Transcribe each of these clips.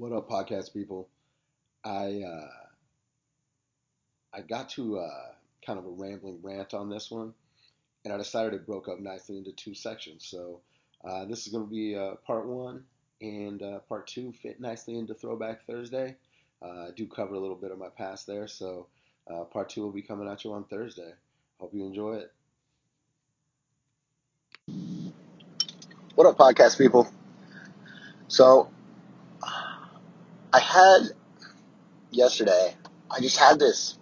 What up, podcast people? I uh, I got to uh, kind of a rambling rant on this one, and I decided it broke up nicely into two sections. So uh, this is going to be uh, part one, and uh, part two fit nicely into Throwback Thursday. Uh, I do cover a little bit of my past there, so part two will be coming at you on Thursday. Hope you enjoy it. What up, podcast people? So I had yesterday, I just had this,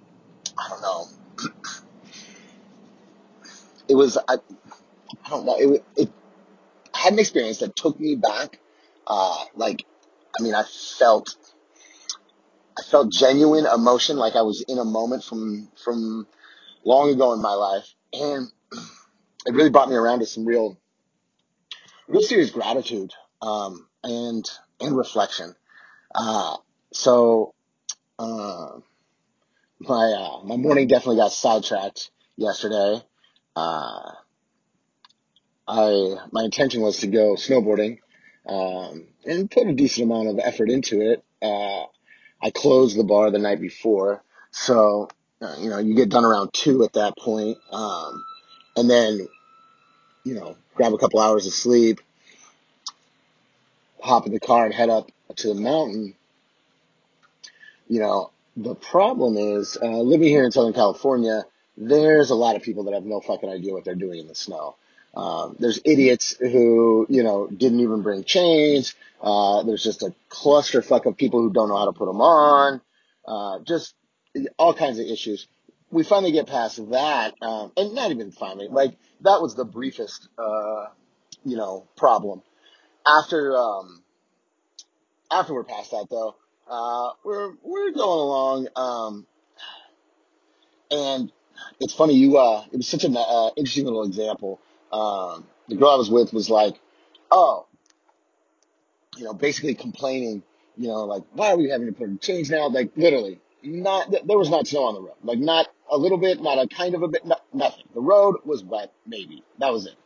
I don't know. It was, I, I don't know, it, it I had an experience that took me back. Uh, like, I mean, I felt, I felt genuine emotion, like I was in a moment from, from long ago in my life. And it really brought me around to some real, real serious gratitude, um, and, and reflection. Uh, so, uh, my uh, my morning definitely got sidetracked yesterday. Uh, I my intention was to go snowboarding um, and put a decent amount of effort into it. Uh, I closed the bar the night before, so uh, you know you get done around two at that point, um, and then you know grab a couple hours of sleep, hop in the car and head up to the mountain. You know the problem is uh, living here in Southern California. There's a lot of people that have no fucking idea what they're doing in the snow. Um, there's idiots who, you know, didn't even bring chains. Uh, there's just a clusterfuck of people who don't know how to put them on. Uh, just all kinds of issues. We finally get past that, um, and not even finally, like, that was the briefest, uh, you know, problem. After, um, after we're past that though, uh, we're, we're going along, um, and it's funny, you, uh, it was such an, uh, interesting little example. Um, the girl I was with was like, oh, you know, basically complaining, you know, like, why are we having to put in change now? Like, literally, not, there was not snow on the road. Like, not a little bit, not a kind of a bit, no, nothing. The road was wet, maybe. That was it.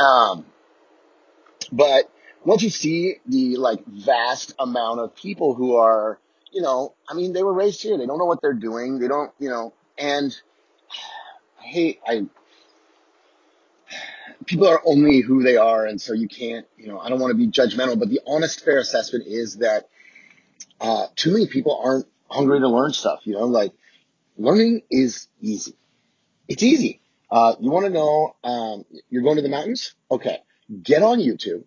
Um, but once you see the like vast amount of people who are, you know, I mean, they were raised here. They don't know what they're doing. They don't, you know, and I hate, I, people are only who they are. And so you can't, you know, I don't want to be judgmental, but the honest, fair assessment is that, uh, too many people aren't hungry to learn stuff, you know, like learning is easy. It's easy. Uh, you want to know, um, you're going to the mountains? Okay. Get on YouTube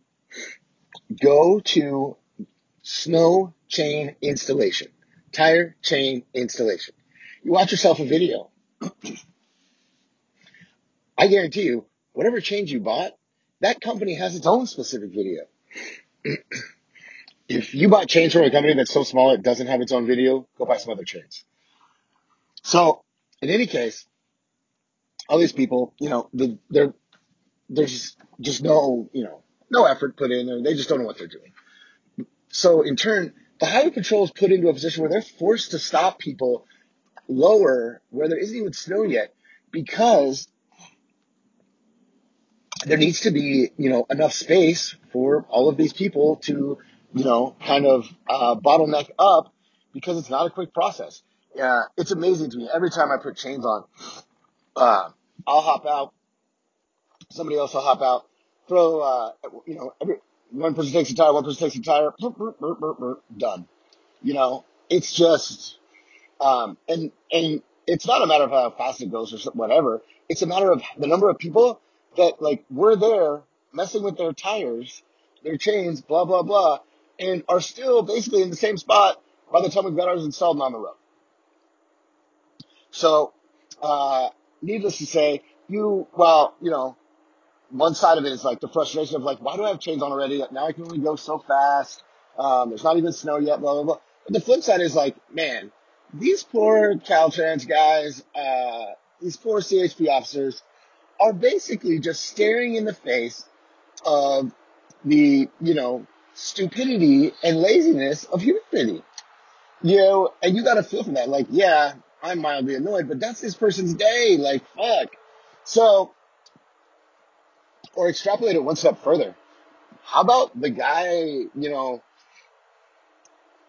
go to snow chain installation, tire chain installation. You watch yourself a video. I guarantee you, whatever chains you bought, that company has its own specific video. if you bought chains from a company that's so small it doesn't have its own video, go buy some other chains. So, in any case, all these people, you know, the, they're, there's just no, you know, no effort put in, or they just don't know what they're doing. So in turn, the highway patrol is put into a position where they're forced to stop people lower where there isn't even snow yet because there needs to be, you know, enough space for all of these people to, you know, kind of uh, bottleneck up because it's not a quick process. It's amazing to me. Every time I put chains on, uh, I'll hop out. Somebody else will hop out. Throw, uh, you know, every, one person takes a tire, one person takes a tire. Burp, burp, burp, done. You know, it's just, um, and, and it's not a matter of how fast it goes or whatever. It's a matter of the number of people that like were there messing with their tires, their chains, blah, blah, blah, and are still basically in the same spot by the time we've got ours installed and on the road. So, uh, needless to say, you, well, you know, one side of it is like the frustration of like, why do I have chains on already? Now I can only go so fast. Um, there's not even snow yet, blah, blah, blah. But the flip side is like, man, these poor Caltrans guys, uh, these poor CHP officers are basically just staring in the face of the, you know, stupidity and laziness of humanity. You know, and you gotta feel for that. Like, yeah, I'm mildly annoyed, but that's this person's day. Like, fuck. So, or extrapolate it one step further. How about the guy, you know,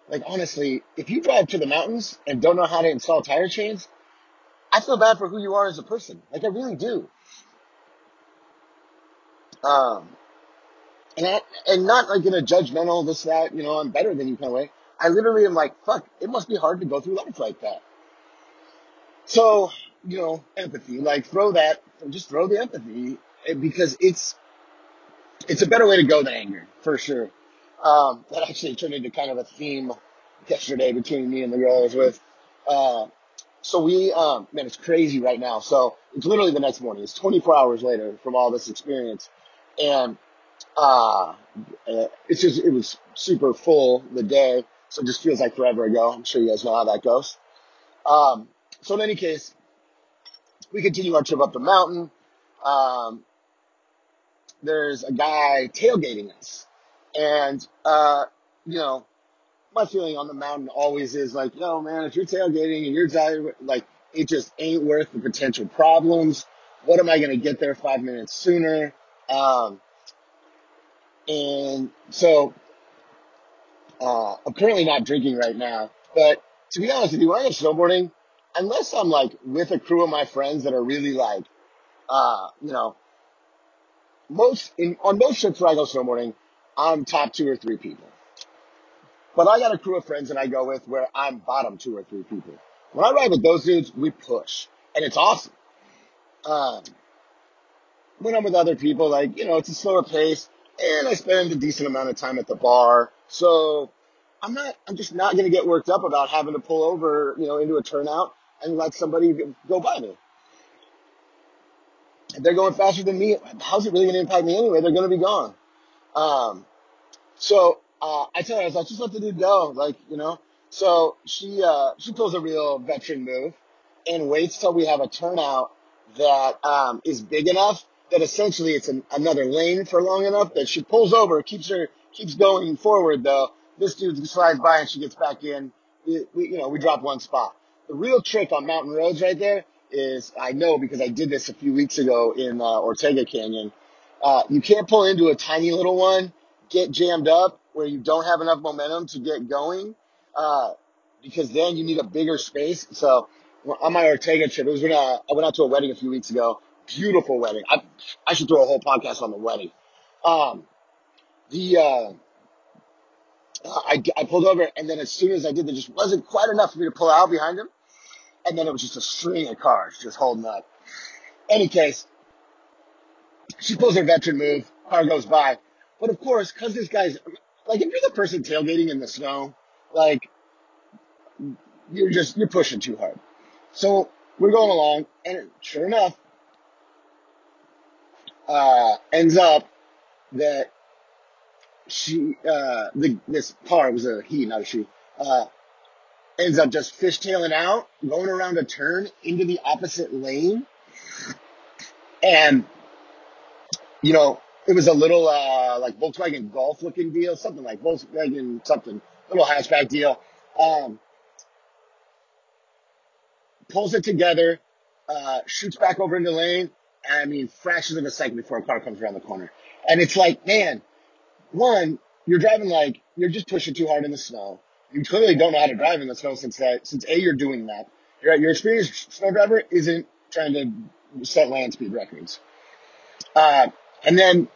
Like honestly, if you drive to the mountains and don't know how to install tire chains, I feel bad for who you are as a person. Like I really do. Um, and I, and not like in a judgmental this that you know I'm better than you kind of way. I literally am like fuck. It must be hard to go through life like that. So you know empathy. Like throw that. Just throw the empathy because it's it's a better way to go than anger for sure. Um, that actually turned into kind of a theme yesterday between me and the girl I was with. Uh, so we, um, man, it's crazy right now. So it's literally the next morning. It's 24 hours later from all this experience, and uh, uh, it's just it was super full the day. So it just feels like forever ago. I'm sure you guys know how that goes. Um, so in any case, we continue our trip up the mountain. Um, there's a guy tailgating us, and uh, you know my feeling on the mountain always is like, yo, man, if you're tailgating and you're tired, like, it just ain't worth the potential problems. What am I going to get there five minutes sooner? Um, and so, uh, I'm currently not drinking right now, but to be honest with you, when I go snowboarding, unless I'm like with a crew of my friends that are really like, uh, you know, most in, on most trips where I go snowboarding, I'm top two or three people. But I got a crew of friends that I go with where I'm bottom two or three people. When I ride with those dudes, we push, and it's awesome. Um, when I'm with other people, like you know, it's a slower pace, and I spend a decent amount of time at the bar, so I'm not. I'm just not going to get worked up about having to pull over, you know, into a turnout and let somebody go by me. If they're going faster than me, how's it really going to impact me anyway? They're going to be gone. Um, So uh, I tell her, I was like, just let the dude go, like you know. So she uh, she pulls a real veteran move and waits till we have a turnout that um, is big enough that essentially it's an, another lane for long enough that she pulls over, keeps her keeps going forward though. This dude slides by and she gets back in. We, we you know we drop one spot. The real trick on mountain roads right there is I know because I did this a few weeks ago in uh, Ortega Canyon. Uh, you can't pull into a tiny little one get jammed up where you don't have enough momentum to get going, uh, because then you need a bigger space. So on my Ortega trip, it was when uh, I went out to a wedding a few weeks ago. Beautiful wedding. I, I should throw a whole podcast on the wedding. Um, the, uh, I, I pulled over and then as soon as I did, there just wasn't quite enough for me to pull out behind him. And then it was just a string of cars just holding up. Any case, she pulls her veteran move. Car goes by. But of course, cause this guy's like, if you're the person tailgating in the snow, like you're just you're pushing too hard. So we're going along, and sure enough, uh, ends up that she uh, the this car was a he not a she uh, ends up just fishtailing out, going around a turn into the opposite lane, and you know it was a little uh, like Volkswagen Golf looking deal, something like Volkswagen something little hatchback deal. Um, pulls it together, uh, shoots back over in the lane. I mean, fractions of a second before a car comes around the corner. And it's like, man, one, you're driving like, you're just pushing too hard in the snow. You clearly don't know how to drive in the snow since that, since A, you're doing that. Your, your experienced snow driver isn't trying to set land speed records. Uh, and then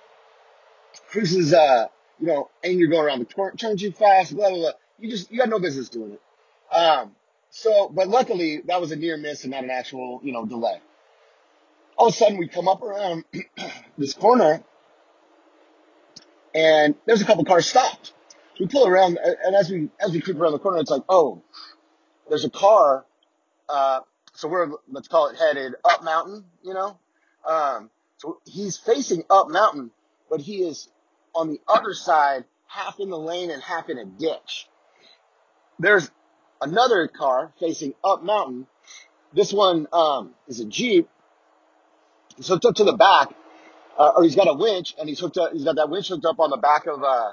cruises, uh, you know, and you're going around the corner, turn too fast, blah, blah, blah. You just, you got no business doing it. Um, so, but luckily that was a near miss and not an actual, you know, delay. All of a sudden we come up around this corner and there's a couple cars stopped. We pull around and as we, as we creep around the corner, it's like, oh, there's a car, uh, so we're, let's call it headed up mountain, you know? Um, so he's facing up mountain, but he is on the other side, half in the lane and half in a ditch. There's another car facing up mountain. This one, um, is a Jeep. He's hooked up to the back, uh, or he's got a winch and he's hooked up, he's got that winch hooked up on the back of, uh,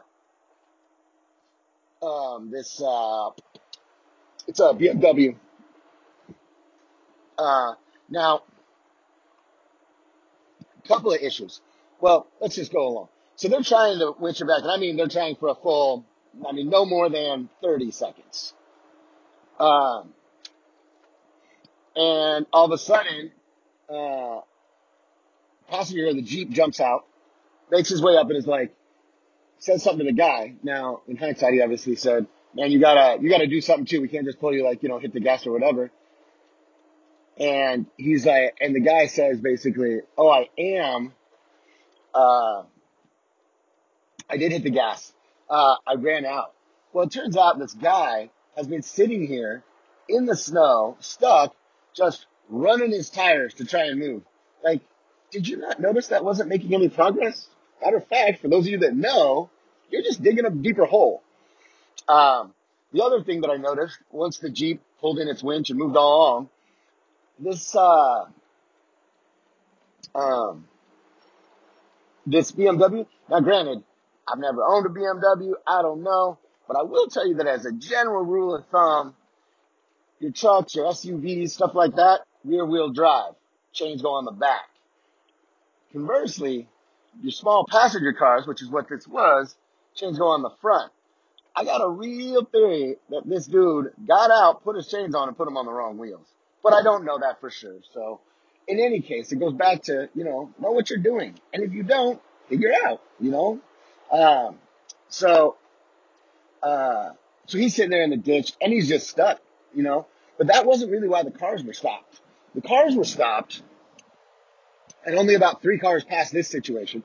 um, this, uh, it's a BMW. Uh, now, a couple of issues. Well, let's just go along. So they're trying to winch it back, and I mean they're trying for a full I mean, no more than 30 seconds. Um, and all of a sudden, uh, passenger the Jeep jumps out, makes his way up and is like, says something to the guy. Now, in hindsight, he obviously said, man, you gotta, you gotta do something too. We can't just pull you like, you know, hit the gas or whatever. And he's like, and the guy says basically, oh, I am, uh, I did hit the gas. Uh, I ran out. Well, it turns out this guy has been sitting here in the snow, stuck, just running his tires to try and move. Like, did you not notice that wasn't making any progress? Matter of fact, for those of you that know, you're just digging a deeper hole. Um, the other thing that I noticed once the Jeep pulled in its winch and moved along, this, uh, um, this BMW. Now, granted, I've never owned a BMW. I don't know, but I will tell you that as a general rule of thumb, your trucks, your SUVs, stuff like that, rear wheel drive. Chains go on the back. Conversely, your small passenger cars, which is what this was, chains go on the front. I got a real theory that this dude got out, put his chains on, and put them on the wrong wheels. But I don't know that for sure. So, in any case, it goes back to, you know, know what you're doing. And if you don't, figure out, you know? Um, so, uh, so he's sitting there in the ditch and he's just stuck, you know? But that wasn't really why the cars were stopped. The cars were stopped and only about three cars past this situation,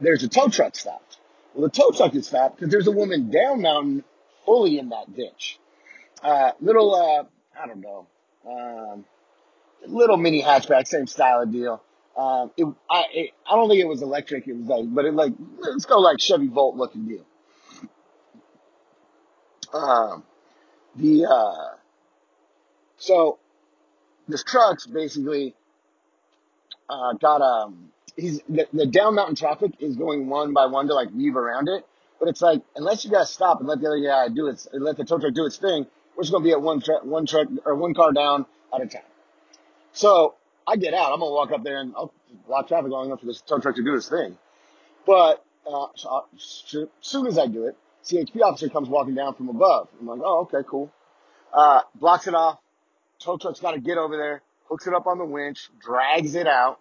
there's a tow truck stopped. Well, the tow truck is fat because there's a woman down mountain fully in that ditch. Uh, little, uh, I don't know, um, little mini hatchback, same style of deal. Um, it, I, it, I don't think it was electric. It was like, but it like, let's go like Chevy Volt looking deal. Um, the, uh, so this truck's basically, uh, got, um, he's, the, the down mountain traffic is going one by one to like weave around it. But it's like, unless you guys stop and let the other guy do its, let the tow truck do its thing, we're just to be at one truck, one truck or one car down at a time. So I get out. I'm gonna walk up there and I'll block traffic long enough for this tow truck to do his thing. But uh, so as soon as I do it, CHP officer comes walking down from above. I'm like, oh, okay, cool. Uh, blocks it off. Tow truck's got to get over there, hooks it up on the winch, drags it out.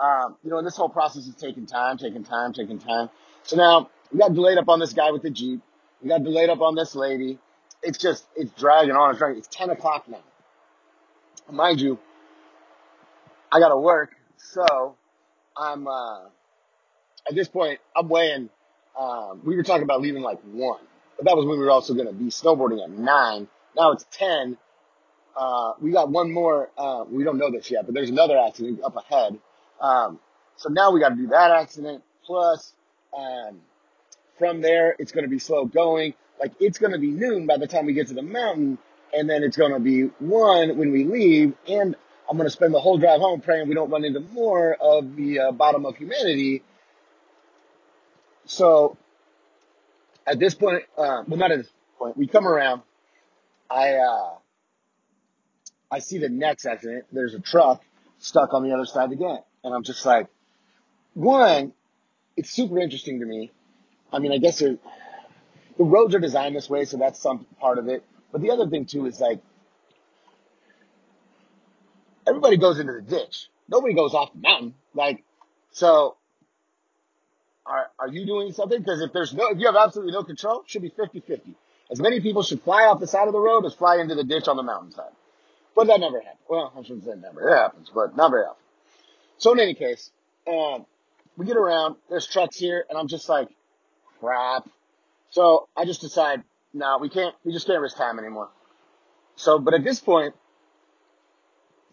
Um, you know, and this whole process is taking time, taking time, taking time. So now we got delayed up on this guy with the Jeep. We got delayed up on this lady. It's just, it's dragging on. It's dragging. It's 10 o'clock now. Mind you, I got to work. So I'm, uh, at this point, I'm weighing, um, we were talking about leaving like one, but that was when we were also going to be snowboarding at nine. Now it's 10. Uh, we got one more, uh, we don't know this yet, but there's another accident up ahead. Um, so now we got to do that accident plus, um, from there, it's going to be slow going. Like it's going to be noon by the time we get to the mountain and then it's going to be one when we leave. And I'm going to spend the whole drive home praying we don't run into more of the uh, bottom of humanity. So at this point, uh, well, not at this point, we come around. I, uh, I see the next accident. There's a truck stuck on the other side of the gate. And I'm just like, one, it's super interesting to me. I mean, I guess the roads are designed this way, so that's some part of it. But the other thing too is like, everybody goes into the ditch. Nobody goes off the mountain. Like, so are, are you doing something? Because if there's no, if you have absolutely no control, it should be 50-50. As many people should fly off the side of the road as fly into the ditch on the mountainside. But that never happens. Well, I shouldn't say never. It happens, but not very often. So in any case, um, we get around, there's trucks here, and I'm just like, crap. So I just decide, no, nah, we can't, we just can't risk time anymore. So, but at this point,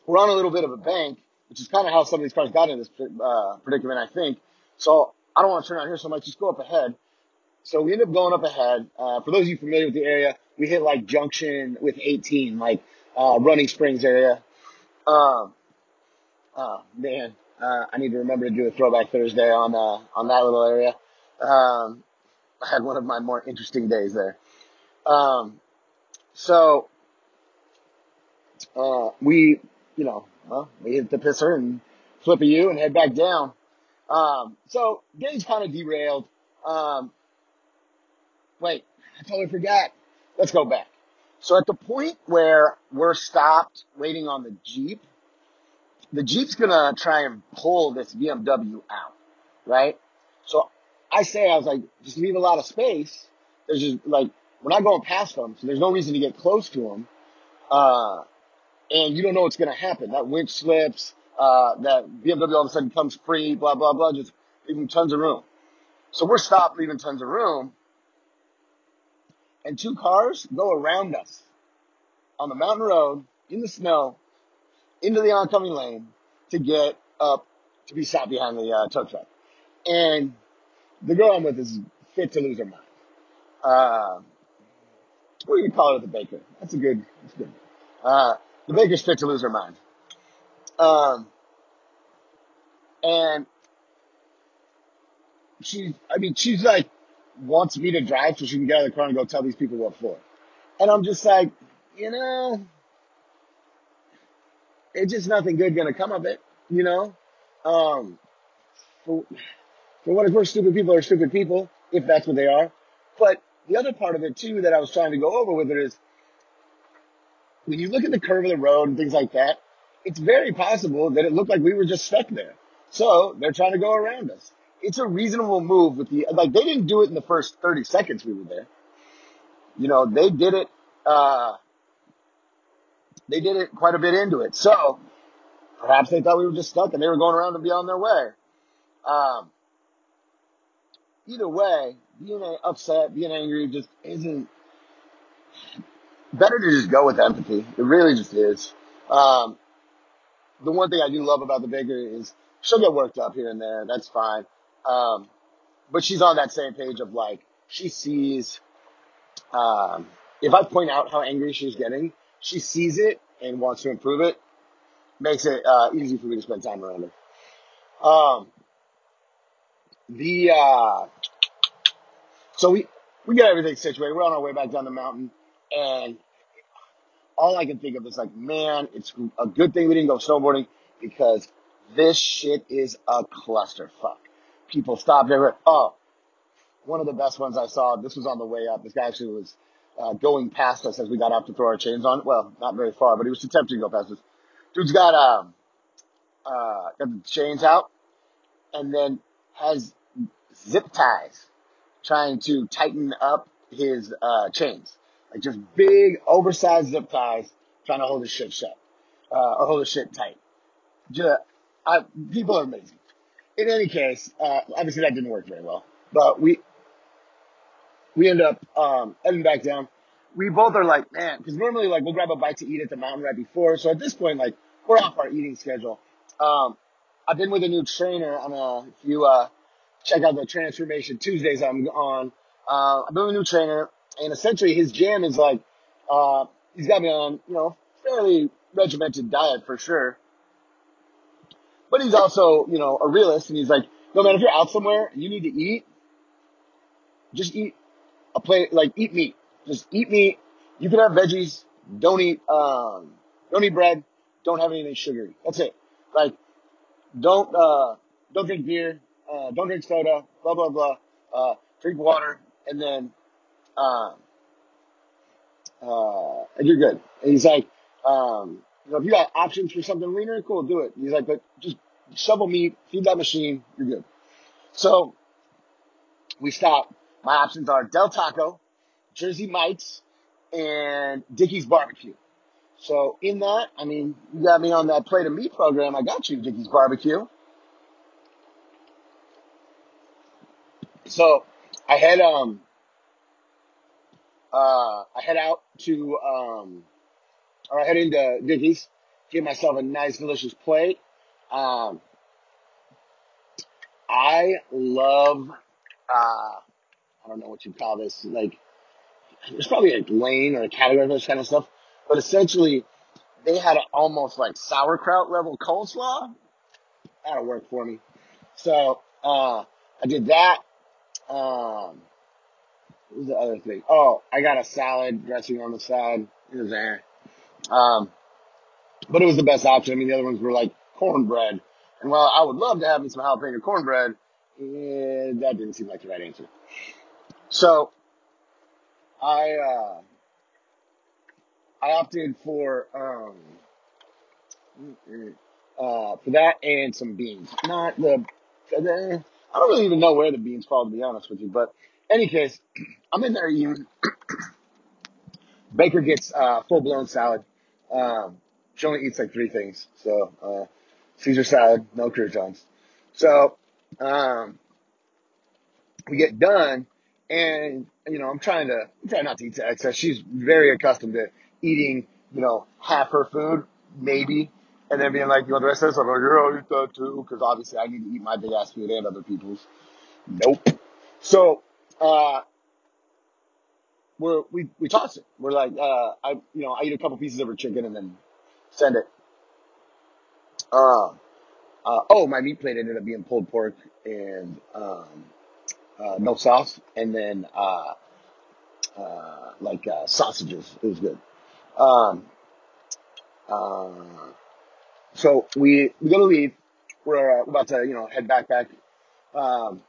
we're on a little bit of a bank, which is kind of how some of these cars got in this uh, predicament, I think. So I don't want to turn out here, so I might just go up ahead. So we end up going up ahead. Uh, for those of you familiar with the area, we hit like junction with 18, like uh, Running Springs area. Um, oh man, uh, I need to remember to do a throwback Thursday on uh, on that little area. Um, I had one of my more interesting days there. Um, so uh, we, you know, well, we hit the pisser and flip a U and head back down. Um, so day's kind of derailed. Um, wait, I totally forgot. Let's go back. So at the point where we're stopped waiting on the Jeep, the Jeep's gonna try and pull this BMW out, right? So I say, I was like, just leave a lot of space. There's just like, we're not going past them, so there's no reason to get close to them. Uh, and you don't know what's gonna happen. That winch slips, uh, that BMW all of a sudden comes free, blah, blah, blah, just leaving tons of room. So we're stopped leaving tons of room, and two cars go around us on the mountain road in the snow into the oncoming lane to get up to be sat behind the uh, tow truck. And the girl I'm with is fit to lose her mind. Uh, what do you call her? The baker. That's a good. That's good. Uh, the baker's fit to lose her mind. Um, and she, I mean, she's like wants me to drive so she can get out of the car and go tell these people what for. And I'm just like, you know, it's just nothing good gonna come of it, you know. Um, for, for what it's worth, stupid people are stupid people, if that's what they are. But the other part of it too that I was trying to go over with it is when you look at the curve of the road and things like that, it's very possible that it looked like we were just stuck there. So they're trying to go around us. It's a reasonable move with the, like they didn't do it in the first 30 seconds we were there. You know, they did it, uh, they did it quite a bit into it. So perhaps they thought we were just stuck and they were going around to be on their way. Um, either way, being upset, being angry just isn't better to just go with empathy. It really just is. Um, the one thing I do love about the baker is she'll get worked up here and there. That's fine. Um, but she's on that same page of like, she sees, um, if I point out how angry she's getting, she sees it and wants to improve it. Makes it, uh, easy for me to spend time around her. Um, the, uh, so we, we get everything situated. We're on our way back down the mountain and all I can think of is like, man, it's a good thing we didn't go snowboarding because this shit is a clusterfuck. People stopped everywhere. Oh, one of the best ones I saw, this was on the way up. This guy actually was uh, going past us as we got out to throw our chains on. Well, not very far, but he was attempting to go past us. Dude's got, um, uh, got the chains out and then has zip ties trying to tighten up his, uh, chains. Like just big, oversized zip ties trying to hold his shit shut, uh, or hold his shit tight. Just, I, people are amazing. In any case, uh, obviously that didn't work very well, but we, we end up, um, heading back down. We both are like, man, cause normally like we'll grab a bite to eat at the mountain right before. So at this point, like we're off our eating schedule. Um, I've been with a new trainer on a, if you, uh, check out the transformation Tuesdays I'm on, uh, I've been with a new trainer and essentially his jam is like, uh, he's got me on, you know, fairly regimented diet for sure. But he's also, you know, a realist and he's like, no man, if you're out somewhere and you need to eat, just eat a plate, like eat meat. Just eat meat. You can have veggies. Don't eat, um, don't eat bread. Don't have anything sugary. That's it. Like, don't, uh, don't drink beer. Uh, don't drink soda. Blah, blah, blah. Uh, drink water. And then, um, uh, and you're good. And he's like, um, you know, if you got options for something leaner, cool, do it. He's like, but just shovel meat, feed that machine, you're good. So we stop. My options are Del Taco, Jersey Mike's, and Dickey's Barbecue. So in that, I mean, you got me on that plate of meat program. I got you, Dickey's Barbecue. So I head, um, uh, I head out to, um, or I head into Dickey's, get myself a nice, delicious plate. Um, I love, uh, I don't know what you call this, like, there's probably a lane or a category for this kind of stuff, but essentially they had an almost like sauerkraut level coleslaw. That'll work for me. So, uh, I did that. Um, what was the other thing? Oh, I got a salad dressing on the side. It was there. Um, but it was the best option. I mean, the other ones were like cornbread. And while I would love to have me some jalapeno cornbread, eh, that didn't seem like the right answer. So I uh, I opted for um, uh, for that and some beans. Not the, I don't really even know where the beans fall to be honest with you. But any case, I'm in there eating. Baker gets uh, full blown salad. Um, she only eats like three things, so uh, Caesar salad, no croutons. So um, we get done, and you know I'm trying to I'm trying not to eat to excess. She's very accustomed to eating, you know, half her food, maybe, and then being like, you want the rest of this? I'm like, yeah, I'll eat that too, because obviously I need to eat my big ass food and other people's. Nope. So uh, we're we we toss it. We're like, uh, I you know I eat a couple pieces of her chicken and then send it. Uh, uh, oh, my meat plate ended up being pulled pork and um, uh, no sauce, and then uh, uh, like uh, sausages. It was good. Um, uh, so we we gotta leave. We're uh, about to you know head back back. Um,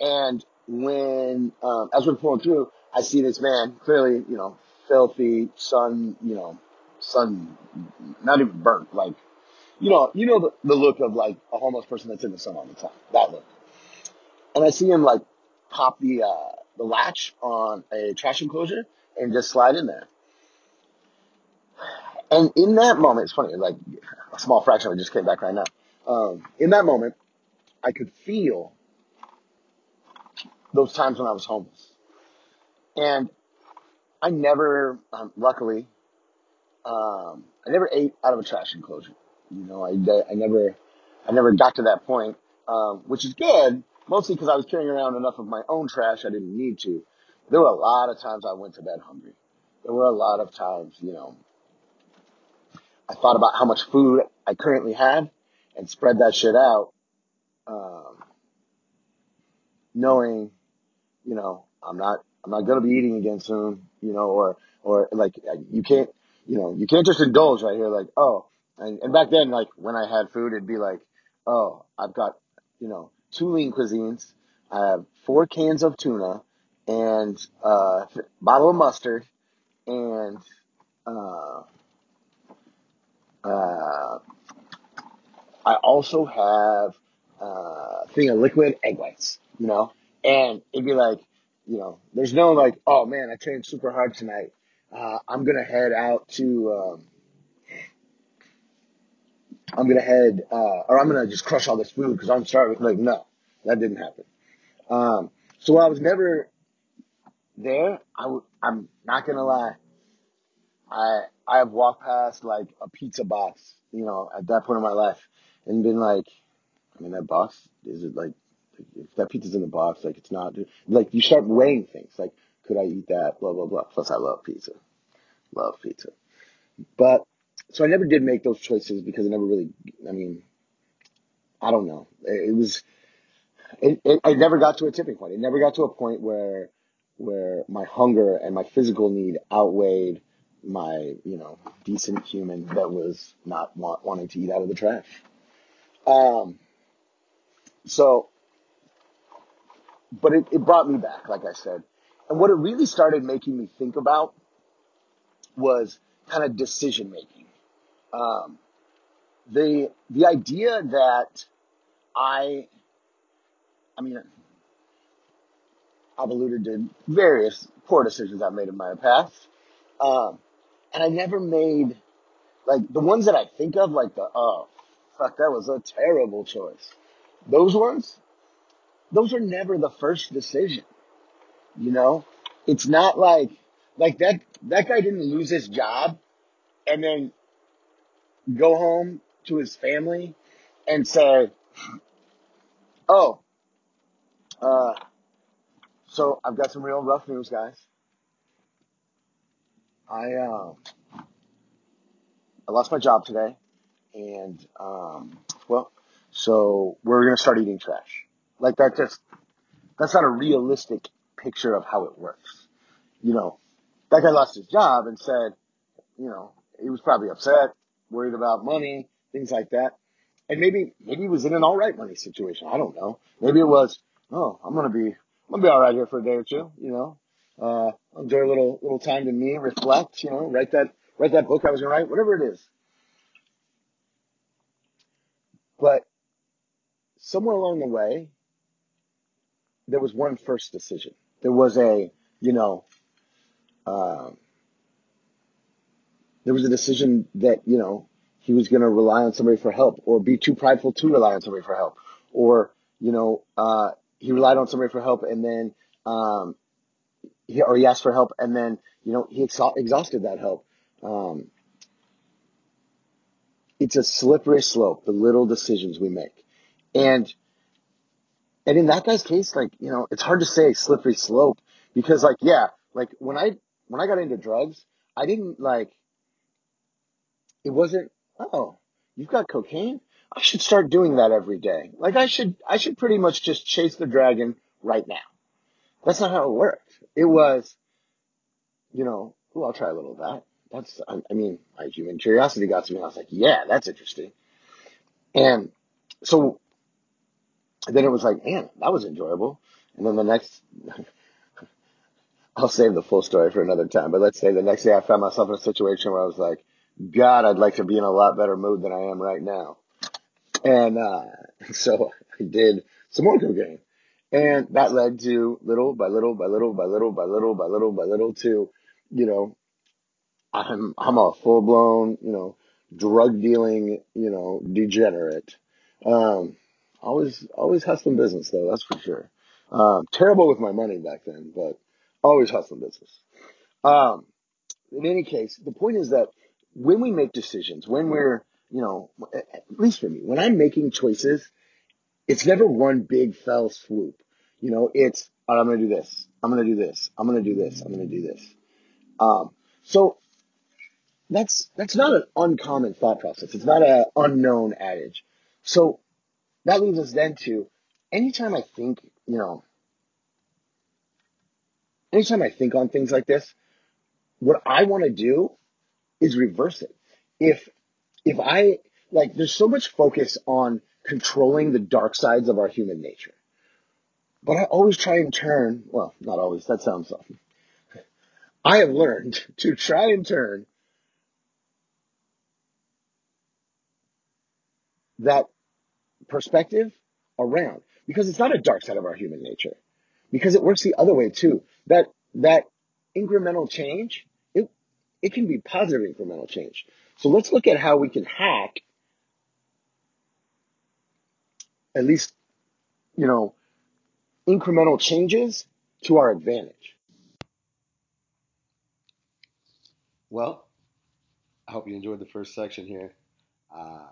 and when um, as we're pulling through, I see this man clearly you know filthy, sun you know sun not even burnt like you know you know the, the look of like a homeless person that's in the sun all the time that look. And I see him like pop the uh, the latch on a trash enclosure and just slide in there. And in that moment, it's funny, like a small fraction of it just came back right now. Um, in that moment, I could feel those times when I was homeless. And I never, um, luckily, um, I never ate out of a trash enclosure. You know, I, I never, I never got to that point, um, which is good, mostly because I was carrying around enough of my own trash I didn't need to. There were a lot of times I went to bed hungry. There were a lot of times, you know, I thought about how much food I currently had and spread that shit out, um, knowing, you know, I'm not, I'm not gonna be eating again soon, you know, or, or like, you can't, you know, you can't just indulge right here, like, oh, and, and back then, like, when I had food, it'd be like, oh, I've got, you know, two lean cuisines, I have four cans of tuna, and, uh, bottle of mustard, and, uh, uh, I also have uh, thing of liquid egg whites, you know, and it'd be like, you know, there's no like, oh man, I trained super hard tonight. Uh, I'm gonna head out to, um, I'm gonna head, uh, or I'm gonna just crush all this food because I'm starving. Like, no, that didn't happen. Um, so I was never there, I w- I'm not gonna lie. I I have walked past like a pizza box, you know, at that point in my life, and been like, I mean, that box is it like if that pizza's in the box, like it's not like you start weighing things. Like, could I eat that? Blah blah blah. Plus, I love pizza. Love pizza. But so I never did make those choices because I never really. I mean, I don't know. It, was. It, it, I never got to a tipping point. It never got to a point where where my hunger and my physical need outweighed my you know decent human that was not want, wanting to eat out of the trash. Um. So but it, it brought me back, like I said. And what it really started making me think about was kind of decision making. Um, the the idea that I, I mean, I've alluded to various poor decisions I've made in my past, um, and I never made like the ones that I think of, like the oh, fuck, that was a terrible choice. Those ones, those are never the first decision. You know, it's not like like that that guy didn't lose his job and then go home to his family and say, "Oh, uh, so I've got some real rough news, guys. I uh, I lost my job today, and um, well, so we're gonna start eating trash. Like that just that's not a realistic picture of how it works. You know, that guy lost his job and said, you know, he was probably upset, worried about money, things like that. And maybe, maybe he was in an all right money situation. I don't know. Maybe it was, oh, I'm going to be, I'm going to be all right here for a day or two, you know? Uh, enjoy a little little time to me, reflect. You know, write that write that book I was gonna write, whatever it is. But somewhere along the way, there was one first decision. There was a, you know, um, there was a decision that, you know, he was going to rely on somebody for help or be too prideful to rely on somebody for help. Or, you know, uh, he relied on somebody for help and then, um, he, or he asked for help and then, you know, he exhausted that help. Um, it's a slippery slope, the little decisions we make. And, and in that guy's case, like, you know, it's hard to say slippery slope because like, yeah, like when I, when I got into drugs, I didn't like, it wasn't, oh, you've got cocaine? I should start doing that every day. Like I should, I should pretty much just chase the dragon right now. That's not how it worked. It was, you know, oh, I'll try a little of that. That's, I mean, my human curiosity got to me. I was like, yeah, that's interesting. And so then it was like, man, that was enjoyable. And then the next, I'll save the full story for another time, but let's say the next day I found myself in a situation where I was like, God, I'd like to be in a lot better mood than I am right now. And, uh, so I did some more cocaine and that led to little by little by little by little by little by little by little to, you know, I'm, I'm a full blown, you know, drug dealing, you know, degenerate. Um, always, always hustling business though, that's for sure. Um, terrible with my money back then, but always hustling business. Um, in any case, the point is that when we make decisions, when we're, you know, at least for me, when I'm making choices, it's never one big fell swoop. You know, it's, I'm going to do this. I'm going to do this. I'm going to do this. I'm going to do this. Um, so that's, that's not an uncommon thought process. It's not an unknown adage. So that leads us then to anytime I think, you know, anytime I think on things like this, what I want to do is reverse it. If, if I, like, there's so much focus on controlling the dark sides of our human nature. But I always try and turn, well, not always, that sounds, off. I have learned to try and turn that perspective around because it's not a dark side of our human nature because it works the other way too. That, that incremental change, it, can be positive incremental change. So let's look at how we can hack at least, you know, incremental changes to our advantage. Well, I hope you enjoyed the first section here. Uh,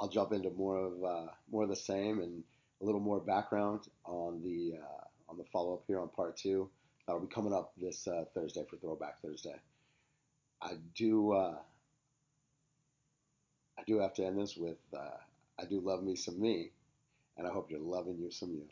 I'll jump into more of uh, more of the same and a little more background on the uh, on the follow up here on part two. That'll be coming up this uh, Thursday for Throwback Thursday. I do uh, I do have to end this with uh, I do love me some me, and I hope you're loving you some you.